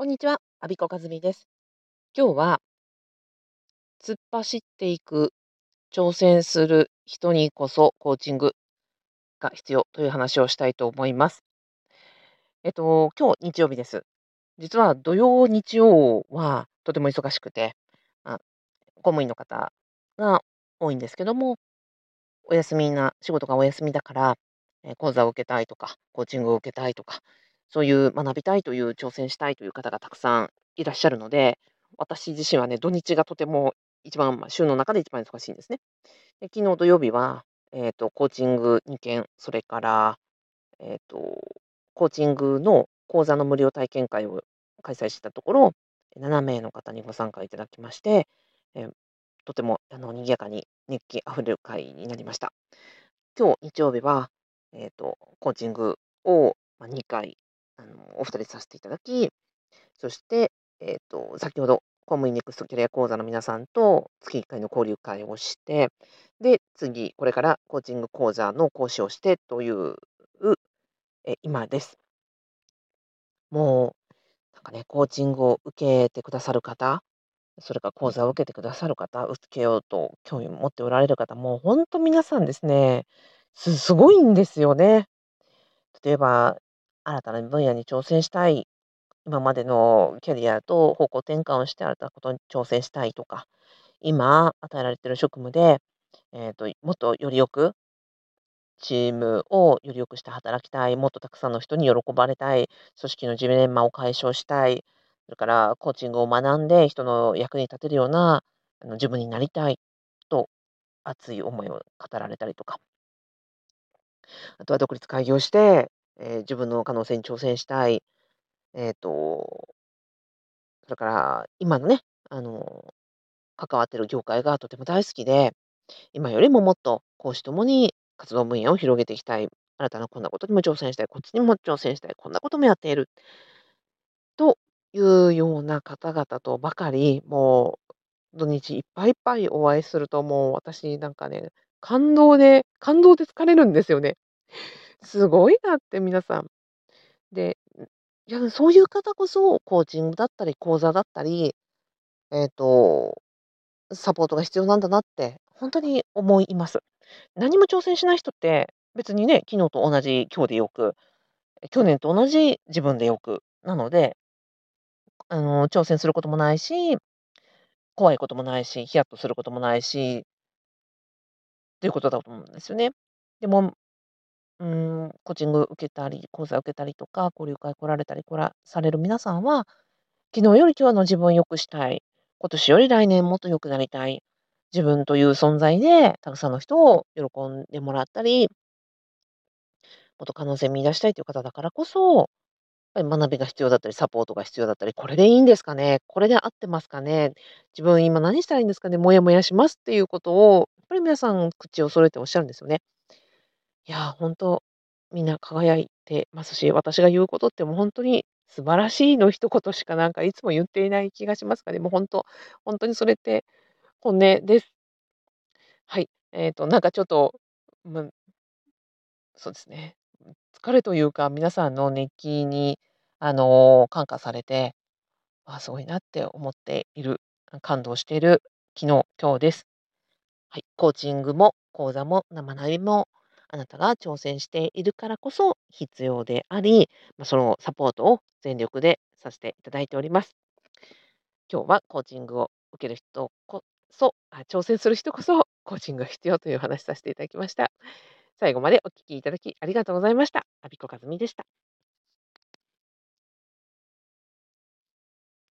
こんにちは、アビコカズミです。今日は、突っ走っていく、挑戦する人にこそコーチングが必要という話をしたいと思います。えっと、今日日曜日です。実は土曜、日曜はとても忙しくて、あ公務員の方が多いんですけども、お休みな、仕事がお休みだから、え講座を受けたいとか、コーチングを受けたいとか、そういう学びたいという、挑戦したいという方がたくさんいらっしゃるので、私自身はね、土日がとても一番、ま、週の中で一番忙しいんですね。で、昨日土曜日は、えっと、コーチング2件、それから、えっと、コーチングの講座の無料体験会を開催したところ、7名の方にご参加いただきまして、え、とてもあの賑やかに熱気あふれる会になりました。今日日曜日は、えっと、コーチングを、2回あの、お二人させていただき、そして、えっと、先ほど、公務員ネクストキャリア講座の皆さんと月1回の交流会をして、で、次、これからコーチング講座の講師をしてという、え、今です。もう、なんかね、コーチングを受けてくださる方、それから講座を受けてくださる方、受けようと興味を持っておられる方、もうほんと皆さんですね、すごいんですよね。例えば新たな分野に挑戦したい、今までのキャリアと方向転換をして新たなことに挑戦したいとか、今与えられている職務で、えっと、もっとより良くチームをより良くして働きたい、もっとたくさんの人に喜ばれたい、組織のジレンマを解消したい、それからコーチングを学んで人の役に立てるような、あの、自分になりたい。と熱い思いを語られたりとか。あとは独立開業して、え自分の可能性に挑戦したい。えっとそれから今のね、あの、関わってる業界がとても大好きで、今よりももっと公私ともに活動分野を広げていきたい、新たなこんなことにも挑戦したい、こっちにも挑戦したい、こんなこともやっている。というような方々とばかり、もう土日いっぱいいっぱいお会いすると、もう私なんかね、感動で感動で疲れるんですよね。すごいなって皆さん。で、いや、そういう方こそ、コーチングだったり講座だったり、えっと、サポートが必要なんだなってほんとに思います。何も挑戦しない人って、別にね、昨日と同じ今日でよく、去年と同じ自分でよく、なのであの、挑戦することもないし、怖いこともないし、ヒヤッとすることもないしということだと思うんですよね。でもうん、コーチング受けたり、講座受けたりとか、交流会来られたりこらされる皆さんは、昨日より今日の自分を良くしたい、今年より来年もっと良くなりたい、自分という存在でたくさんの人を喜んでもらったりもっと可能性見出したいという方だからこそ、ぱり学びが必要だったり、サポートが必要だったり、これでいいんですかね、これで合ってますかね、自分今何したらいいんですかね、モヤモヤしますっていうことを、やっぱり皆さん口を揃えておっしゃるんですよね。いや、ほんと、みんな輝いてますし、私が言うことってもうほんとに素晴らしいの一言しかなんかいつも言っていない気がしますかね。もうほんと、ほんとにそれって本音です。はい、えっとなんかちょっと、むそうですね。疲れというか、皆さんの熱気にあの、感化されて、ああ、すごいなって思っている、感動している昨日、今日です。はい、コーチングも講座も生、な学びも、あなたが挑戦しているからこそ必要であり、ま、そのサポートを全力でさせていただいております。今日はコーチングを受ける人こそあ、挑戦する人こそコーチングが必要という話させていただきました。最後までお聞きいただきありがとうございました。アビコカズミでした。